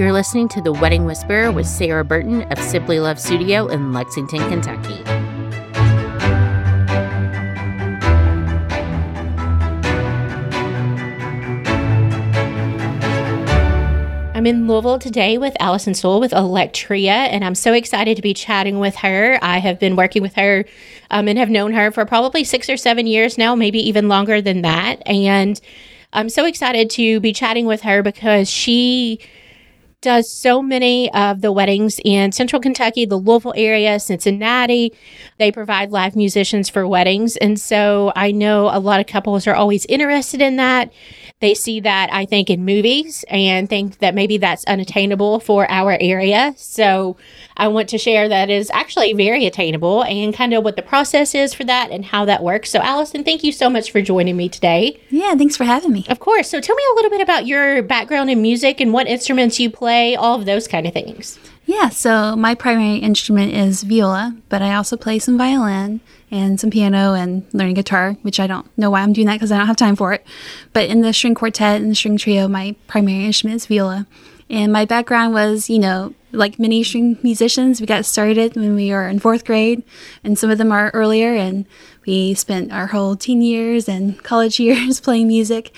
You're listening to The Wedding Whisperer with Sarah Burton of Simply Love Studio in Lexington, Kentucky. I'm in Louisville today with Alison Suell with Electria, and I'm so excited to be chatting with her. I have been working with her um, and have known her for probably six or seven years now, maybe even longer than that. And I'm so excited to be chatting with her because she does so many of the weddings in central Kentucky, the Louisville area, Cincinnati. They provide live musicians for weddings. And so I know a lot of couples are always interested in that. They see that, I think, in movies and think that maybe that's unattainable for our area. So I want to share that is actually very attainable and kind of what the process is for that and how that works. So, Alison, thank you so much for joining me today. Yeah, thanks for having me. Of course. So, tell me a little bit about your background in music and what instruments you play, all of those kind of things. Yeah, so my primary instrument is viola, but I also play some violin and some piano and learning guitar, which I don't know why I'm doing that because I don't have time for it. But in the string quartet and string trio, my primary instrument is viola. And my background was, you know, like many string musicians, we got started when we were in fourth grade, and some of them are earlier, and we spent our whole teen years and college years playing music.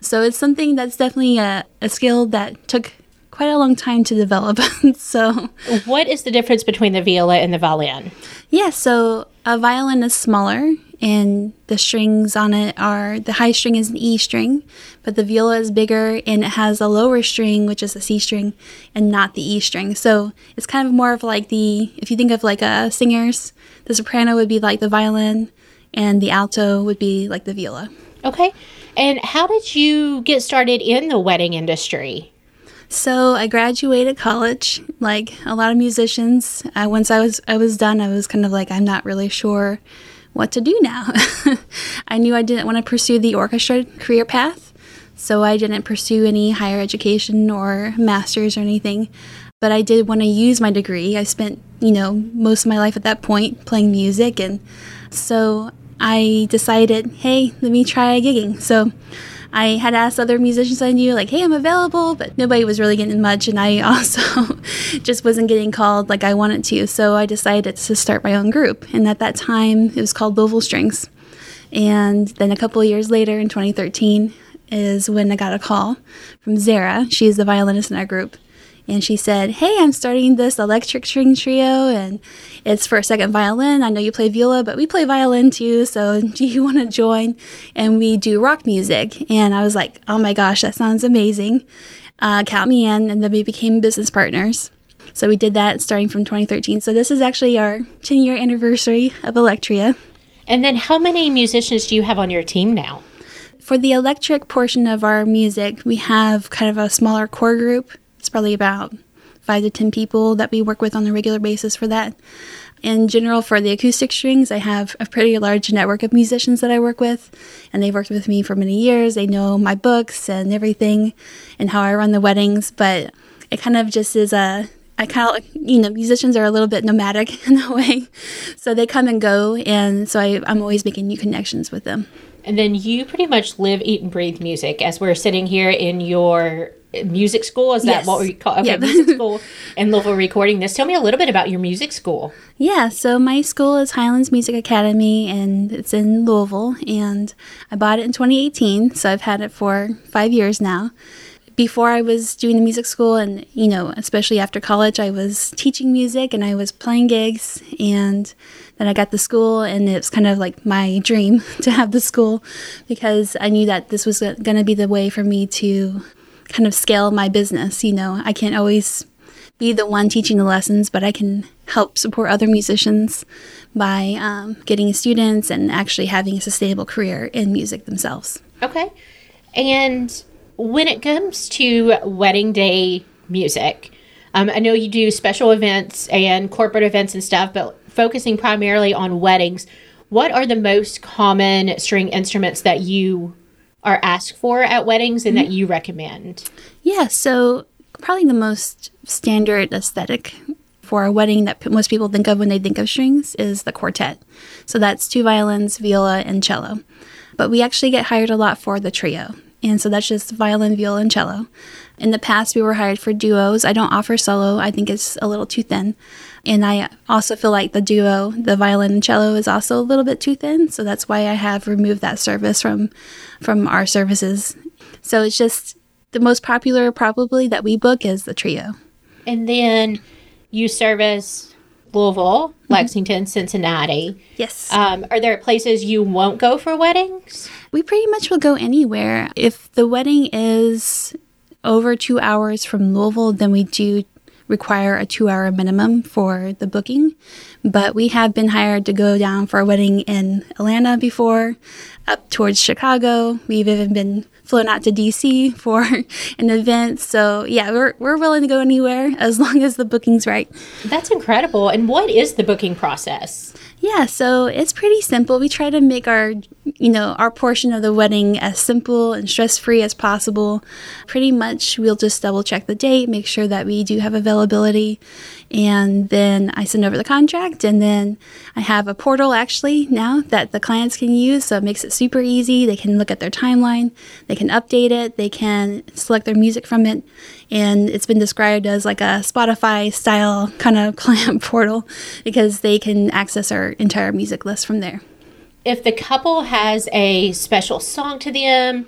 So it's something that's definitely a, a skill that took quite a long time to develop. so, what is the difference between the viola and the violin? Yeah, so a violin is smaller and the strings on it are the high string is an E string, but the viola is bigger and it has a lower string, which is a C string, and not the E string. So it's kind of more of like the if you think of like a singers, the soprano would be like the violin, and the alto would be like the viola. Okay. And how did you get started in the wedding industry? So I graduated college, like a lot of musicians. Uh, once I was I was done, I was kind of like I'm not really sure what to do now. I knew I didn't want to pursue the orchestra career path, so I didn't pursue any higher education or masters or anything. But I did want to use my degree. I spent, you know, most of my life at that point playing music, and so I decided, hey, let me try gigging. So I had asked other musicians I knew, like, hey, I'm available, but nobody was really getting much. And I also just wasn't getting called like I wanted to. So I decided to start my own group. And at that time, it was called Louisville Strings. And then a couple of years later, in 2013, is when I got a call from Zara. She's the violinist in our group and she said, Hey, I'm starting this electric string trio, and it's for a second violin. I know you play viola, but we play violin too, so do you want to join? And we do rock music. And I was like, Oh my gosh, that sounds amazing. Uh, count me in. And then we became business partners. So we did that starting from 2013. So this is actually our 10 year anniversary of Electria. And then how many musicians do you have on your team now? For the electric portion of our music, we have kind of a smaller core group it's probably about five to 10 people that we work with on a regular basis for that. In general, for the acoustic strings, I have a pretty large network of musicians that I work with, and they've worked with me for many years. They know my books and everything and how I run the weddings, but it kind of just is a I kind of, you know, musicians are a little bit nomadic in a way. So they come and go. And so I, I'm always making new connections with them. And then you pretty much live, eat, and breathe music as we're sitting here in your music school. Is that yes. what we call okay, yeah. music school in Louisville recording this? Tell me a little bit about your music school. Yeah, so my school is Highlands Music Academy and it's in Louisville and I bought it in 2018, so I've had it for 5 years now. Before I was doing the music school and you know, especially after college, I was teaching music and I was playing gigs and then I got the school and it was kind of like my dream to have the school because I knew that this was going to be the way for me to kind of scale my business. You know, I can't always be the one teaching the lessons, but I can help support other musicians by um, getting students and actually having a sustainable career in music themselves. Okay. And when it comes to wedding day music, um, I know you do special events and corporate events and stuff, but focusing primarily on weddings, what are the most common string instruments that you are asked for at weddings and mm-hmm. that you recommend? Yeah, so probably the most standard aesthetic for a wedding that most people think of when they think of strings is the quartet. So that's two violins, viola, and cello. But we actually get hired a lot for the trio. And so that's just violin, viola, and cello. In the past, we were hired for duos. I don't offer solo, I think it's a little too thin. And I also feel like the duo, the violin and cello, is also a little bit too thin. So that's why I have removed that service from, from our services. So it's just the most popular, probably, that we book is the trio. And then you service Louisville, mm-hmm. Lexington, Cincinnati. Yes. Um, are there places you won't go for weddings? We pretty much will go anywhere. If the wedding is over two hours from Louisville, then we do require a two hour minimum for the booking. But we have been hired to go down for a wedding in Atlanta before, up towards Chicago. We've even been flown out to DC for an event. So yeah, we're we're willing to go anywhere as long as the booking's right. That's incredible. And what is the booking process? Yeah, so it's pretty simple. We try to make our, you know, our portion of the wedding as simple and stress-free as possible. Pretty much we'll just double check the date, make sure that we do have availability, and then I send over the contract and then I have a portal actually now that the clients can use, so it makes it super easy. They can look at their timeline, they can update it, they can select their music from it, and it's been described as like a Spotify style kind of client portal because they can access our entire music list from there. If the couple has a special song to them,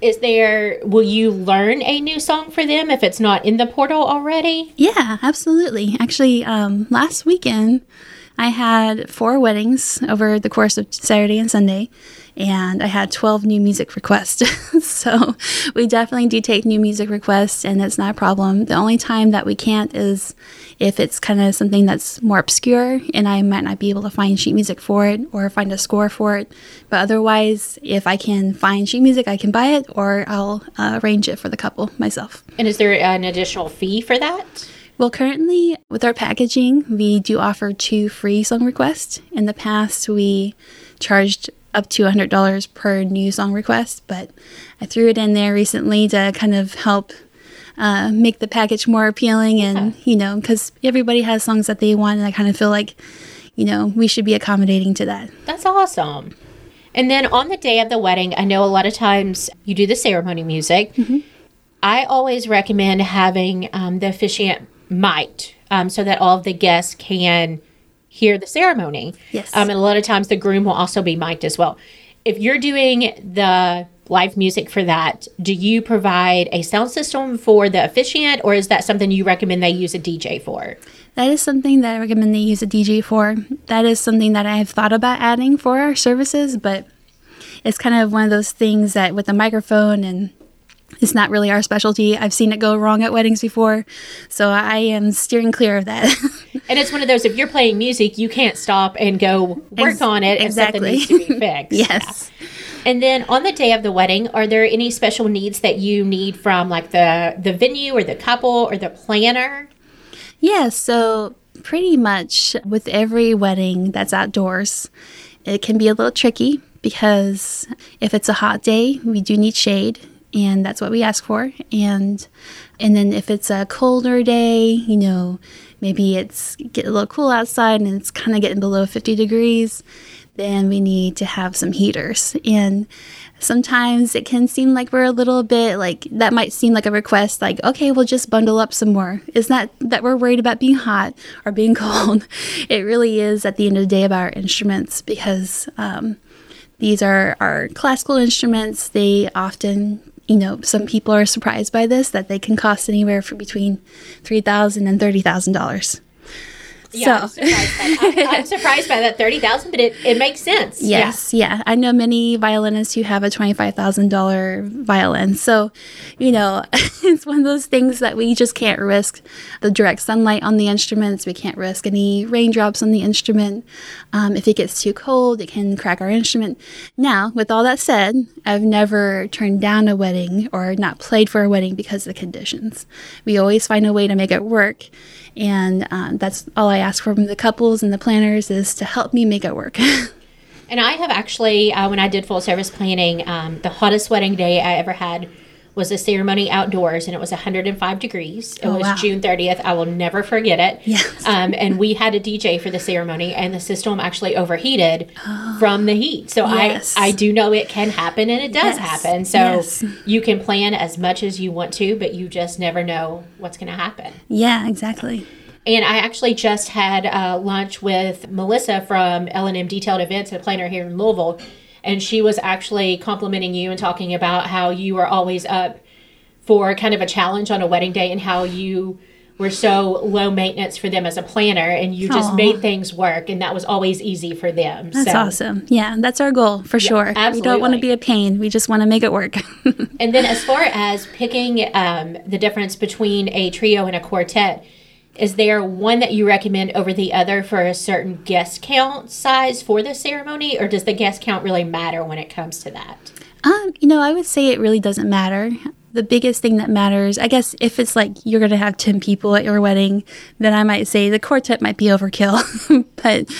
is there will you learn a new song for them if it's not in the portal already? Yeah, absolutely. Actually, um, last weekend I had four weddings over the course of Saturday and Sunday, and I had 12 new music requests. so we definitely do take new music requests, and it's not a problem. The only time that we can't is if it's kind of something that's more obscure and I might not be able to find sheet music for it or find a score for it. But otherwise, if I can find sheet music, I can buy it or I'll uh, arrange it for the couple myself. And is there an additional fee for that? Well, currently with our packaging, we do offer two free song requests. In the past, we charged up to $100 per new song request, but I threw it in there recently to kind of help uh, make the package more appealing and, you know, because everybody has songs that they want, and I kind of feel like, you know, we should be accommodating to that. That's awesome. And then on the day of the wedding, I know a lot of times you do the ceremony music. Mm-hmm. I always recommend having um, the officiant mic'd um, so that all of the guests can hear the ceremony. Yes. Um, and a lot of times the groom will also be mic'd as well. If you're doing the live music for that, do you provide a sound system for the officiant or is that something you recommend they use a DJ for? That is something that I recommend they use a DJ for. That is something that I have thought about adding for our services, but it's kind of one of those things that with a microphone and it's not really our specialty. I've seen it go wrong at weddings before, so I am steering clear of that. and it's one of those if you're playing music, you can't stop and go work Ex- on it exactly. and something needs to be fixed. yes. Yeah. And then on the day of the wedding, are there any special needs that you need from like the the venue or the couple or the planner? Yeah, so pretty much with every wedding that's outdoors, it can be a little tricky because if it's a hot day, we do need shade and that's what we ask for. And and then if it's a colder day, you know, maybe it's get a little cool outside and it's kind of getting below 50 degrees, then we need to have some heaters. And sometimes it can seem like we're a little bit like that might seem like a request like okay we'll just bundle up some more it's not that we're worried about being hot or being cold it really is at the end of the day about our instruments because um, these are our classical instruments they often you know, some people are surprised by this that they can cost anywhere from between three thousand and thirty thousand dollars. Yeah, so. I'm, surprised by, I'm, surprised by that thirty thousand, but it, it makes sense. Yes, yeah. yeah. I know many violinists who have a twenty five thousand dollar violin. So, you know, it's one of those things that we just can't risk the direct sunlight on the instruments. We can't risk any raindrops on the instrument. Um, if it gets too cold, it can crack our instrument. Now, with all that said, I've never turned down a wedding or not played for a wedding because of the conditions. We always find a way to make it work. And um, that's all I ask from the couples and the planners is to help me make it work. and I have actually, uh, when I did full service planning, um, the hottest wedding day I ever had was a ceremony outdoors and it was 105 degrees. It Oh, was wow. June 30th. I will never forget it. Yes. Um, and we had a DJ for the ceremony and the system actually overheated from the heat. So Yes. I, I do know it can happen and it does Yes. happen. So Yes. you can plan as much as you want to, but you just never know what's going to happen. Yeah, exactly. And I actually just had uh, lunch with Melissa from L&M Detailed Events, a planner here in Louisville, and she was actually complimenting you and talking about how you were always up for kind of a challenge on a wedding day and how you were so low maintenance for them as a planner and you just Aw. made things work and that was always easy for them. That's so, awesome. Yeah, that's our goal for sure. Absolutely. We don't want to be a pain. We just want to make it work. And then as far as picking um, the difference between a trio and a quartet, is there one that you recommend over the other for a certain guest count size for the ceremony, or does the guest count really matter when it comes to that? um, you know, I would say it really doesn't matter. The biggest thing that matters, I guess, if it's like you're going to have 10 people at your wedding, then I might say the quartet might be overkill. but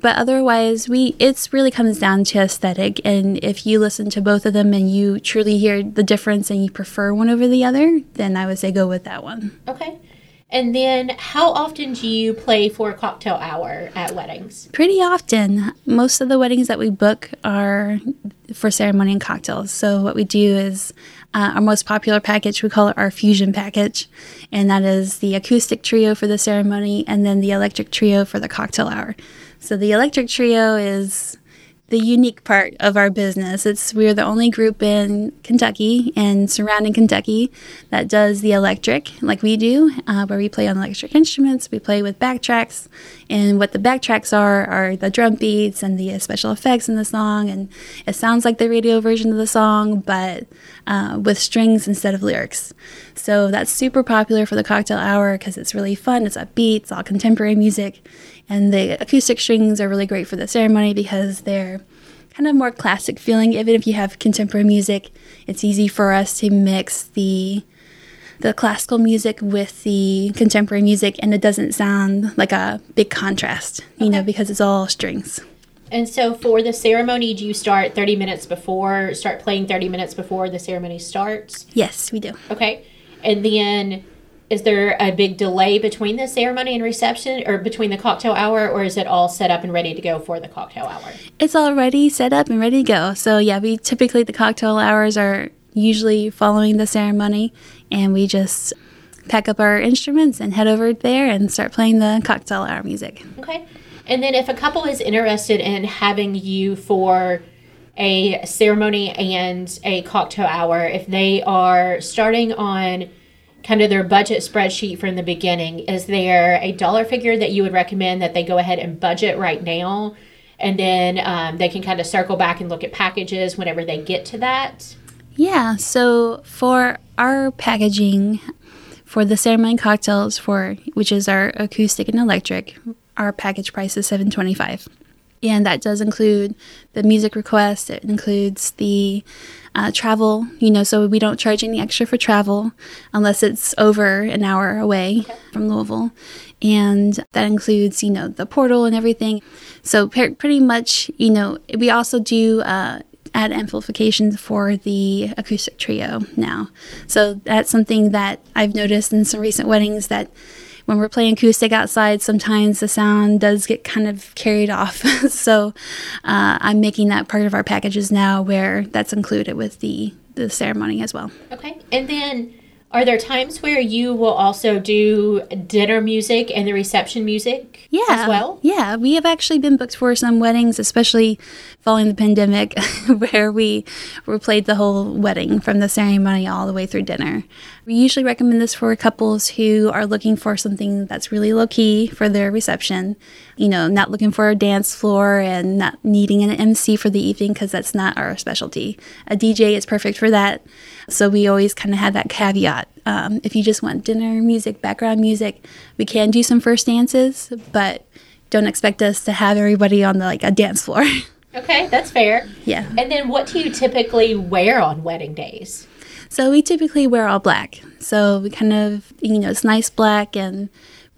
but otherwise, we it's really comes down to aesthetic and if you listen to both of them and you truly hear the difference and you prefer one over the other, then I would say go with that one. Okay. And then how often do you play for cocktail hour at weddings? Pretty often. Most of the weddings that we book are for ceremony and cocktails. So, what we do is uh, our most popular package, we call it our fusion package. And that is the acoustic trio for the ceremony and then the electric trio for the cocktail hour. So, the electric trio is the unique part of our business. It's we're the only group in Kentucky and surrounding Kentucky that does the electric like we do, uh, where we play on electric instruments. We play with backtracks, and what the backtracks are are the drum beats and the special effects in the song, and it sounds like the radio version of the song, but uh, with strings instead of lyrics. So that's super popular for the cocktail hour because it's really fun. It's upbeat. It's all contemporary music. And the acoustic strings are really great for the ceremony because they're kind of more classic feeling. Even if you have contemporary music, it's easy for us to mix the the classical music with the contemporary music, and it doesn't sound like a big contrast, you know, because it's all strings. And so for the ceremony, do you start 30 minutes before, start playing 30 minutes before the ceremony starts? Yes, we do. Okay. And then is there a big delay between the ceremony and reception or between the cocktail hour or is it all set up and ready to go for the cocktail hour? It's already set up and ready to go. So yeah, we typically the cocktail hours are usually following the ceremony, and we just pack up our instruments and head over there and start playing the cocktail hour music. Okay. And then if a couple is interested in having you for a ceremony and a cocktail hour, if they are starting on kind of their budget spreadsheet from the beginning, is there a dollar figure that you would recommend that they go ahead and budget right now? And then um, they can kind of circle back and look at packages whenever they get to that. Yeah, so for our packaging for the ceremony cocktails for which is our acoustic and electric, our package price is 725. And that does include the music request, it includes the uh, travel, you know, so we don't charge any extra for travel unless it's over an hour away from Louisville. And that includes, you know, the portal and everything. So per- pretty much, you know, we also do uh, add amplification for the acoustic trio now. So that's something that I've noticed in some recent weddings that when we're playing acoustic outside, sometimes the sound does get kind of carried off. so uh, I'm making that part of our packages now where that's included with the, the ceremony as well. Okay. And then are there times where you will also do dinner music and the reception music Yeah. as well? Yeah, we have actually been booked for some weddings, especially following the pandemic, where we we played the whole wedding from the ceremony all the way through dinner. We usually recommend this for couples who are looking for something that's really low key for their reception. You know, not looking for a dance floor and not needing an MC for the evening because that's not our specialty. A DJ is perfect for that. So we always kind of have that caveat. Um, if you just want dinner music, background music, we can do some first dances, but don't expect us to have everybody on the, like a dance floor. Okay, that's fair. yeah. And then what do you typically wear on wedding days? So we typically wear all black. So we kind of, you know, it's nice black and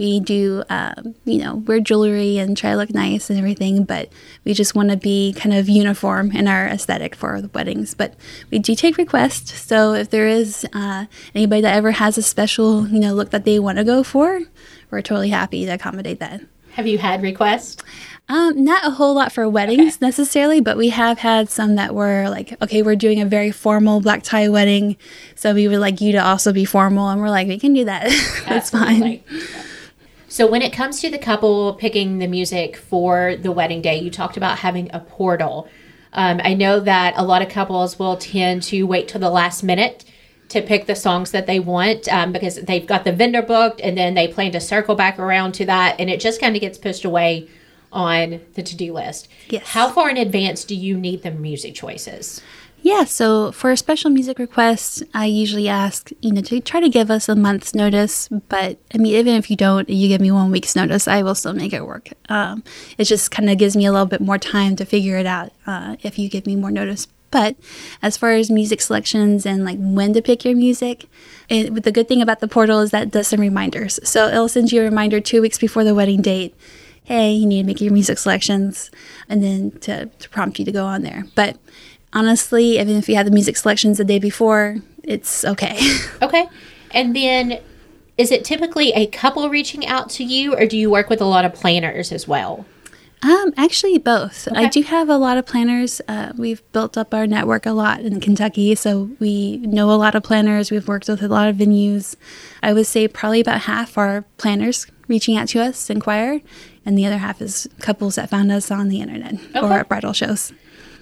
We do, um, you know, wear jewelry and try to look nice and everything, but we just want to be kind of uniform in our aesthetic for the weddings. But we do take requests. So if there is uh, anybody that ever has a special, you know, look that they want to go for, we're totally happy to accommodate that. Have you had requests? Um, not a whole lot for weddings okay. necessarily, but we have had some that were like, okay, we're doing a very formal black tie wedding, so we would like you to also be formal, and we're like, we can do that. That's fine. So when it comes to the couple picking the music for the wedding day, you talked about having a portal. Um, I know that a lot of couples will tend to wait till the last minute to pick the songs that they want um, because they've got the vendor booked and then they plan to circle back around to that and it just kind of gets pushed away on the to-do list. Yes. How far in advance do you need the music choices? Yeah, so for a special music request, I usually ask, you know, to try to give us a month's notice. But I mean, even if you don't, you give me one week's notice, I will still make it work. Um, it just kind of gives me a little bit more time to figure it out uh, if you give me more notice. But as far as music selections and like when to pick your music, it, the good thing about the portal is that it does some reminders. So it'll send you a reminder two weeks before the wedding date hey, you need to make your music selections, and then to, to prompt you to go on there. But honestly, even if you had the music selections the day before, it's okay. okay. And then is it typically a couple reaching out to you, or do you work with a lot of planners as well? Um, actually, both. Okay. I do have a lot of planners. Uh, we've built up our network a lot in Kentucky, so we know a lot of planners. We've worked with a lot of venues. I would say probably about half are planners reaching out to us, inquire, and the other half is couples that found us on the internet okay. or at bridal shows.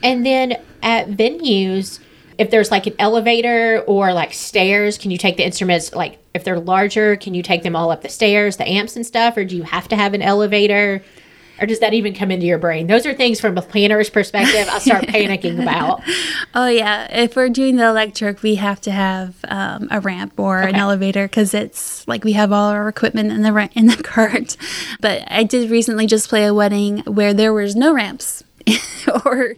And then at venues, if there's like an elevator or like stairs, can you take the instruments like if they're larger, can you take them all up the stairs, the amps and stuff, or do you have to have an elevator? or does that even come into your brain? Those are things from a planner's perspective I start panicking about. Oh yeah, if we're doing the electric, we have to have um, a ramp or okay. an elevator because it's like we have all our equipment in the in the cart. But I did recently just play a wedding where there was no ramps. or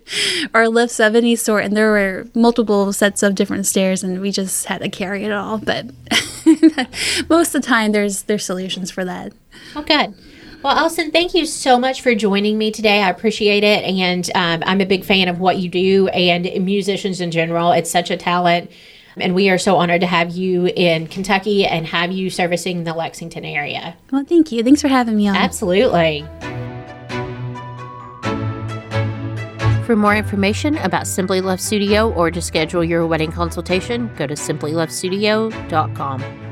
or lifts of any sort and there were multiple sets of different stairs and we just had to carry it all but most of the time there's there's solutions for that oh good well, Alison, thank you so much for joining me today. I appreciate it. And um, I'm a big fan of what you do and musicians in general. It's such a talent. And we are so honored to have you in Kentucky and have you servicing the Lexington area. Well, thank you. Thanks for having me on. Absolutely. For more information about Simply Love Studio or to schedule your wedding consultation, go to simplylovestudio.com.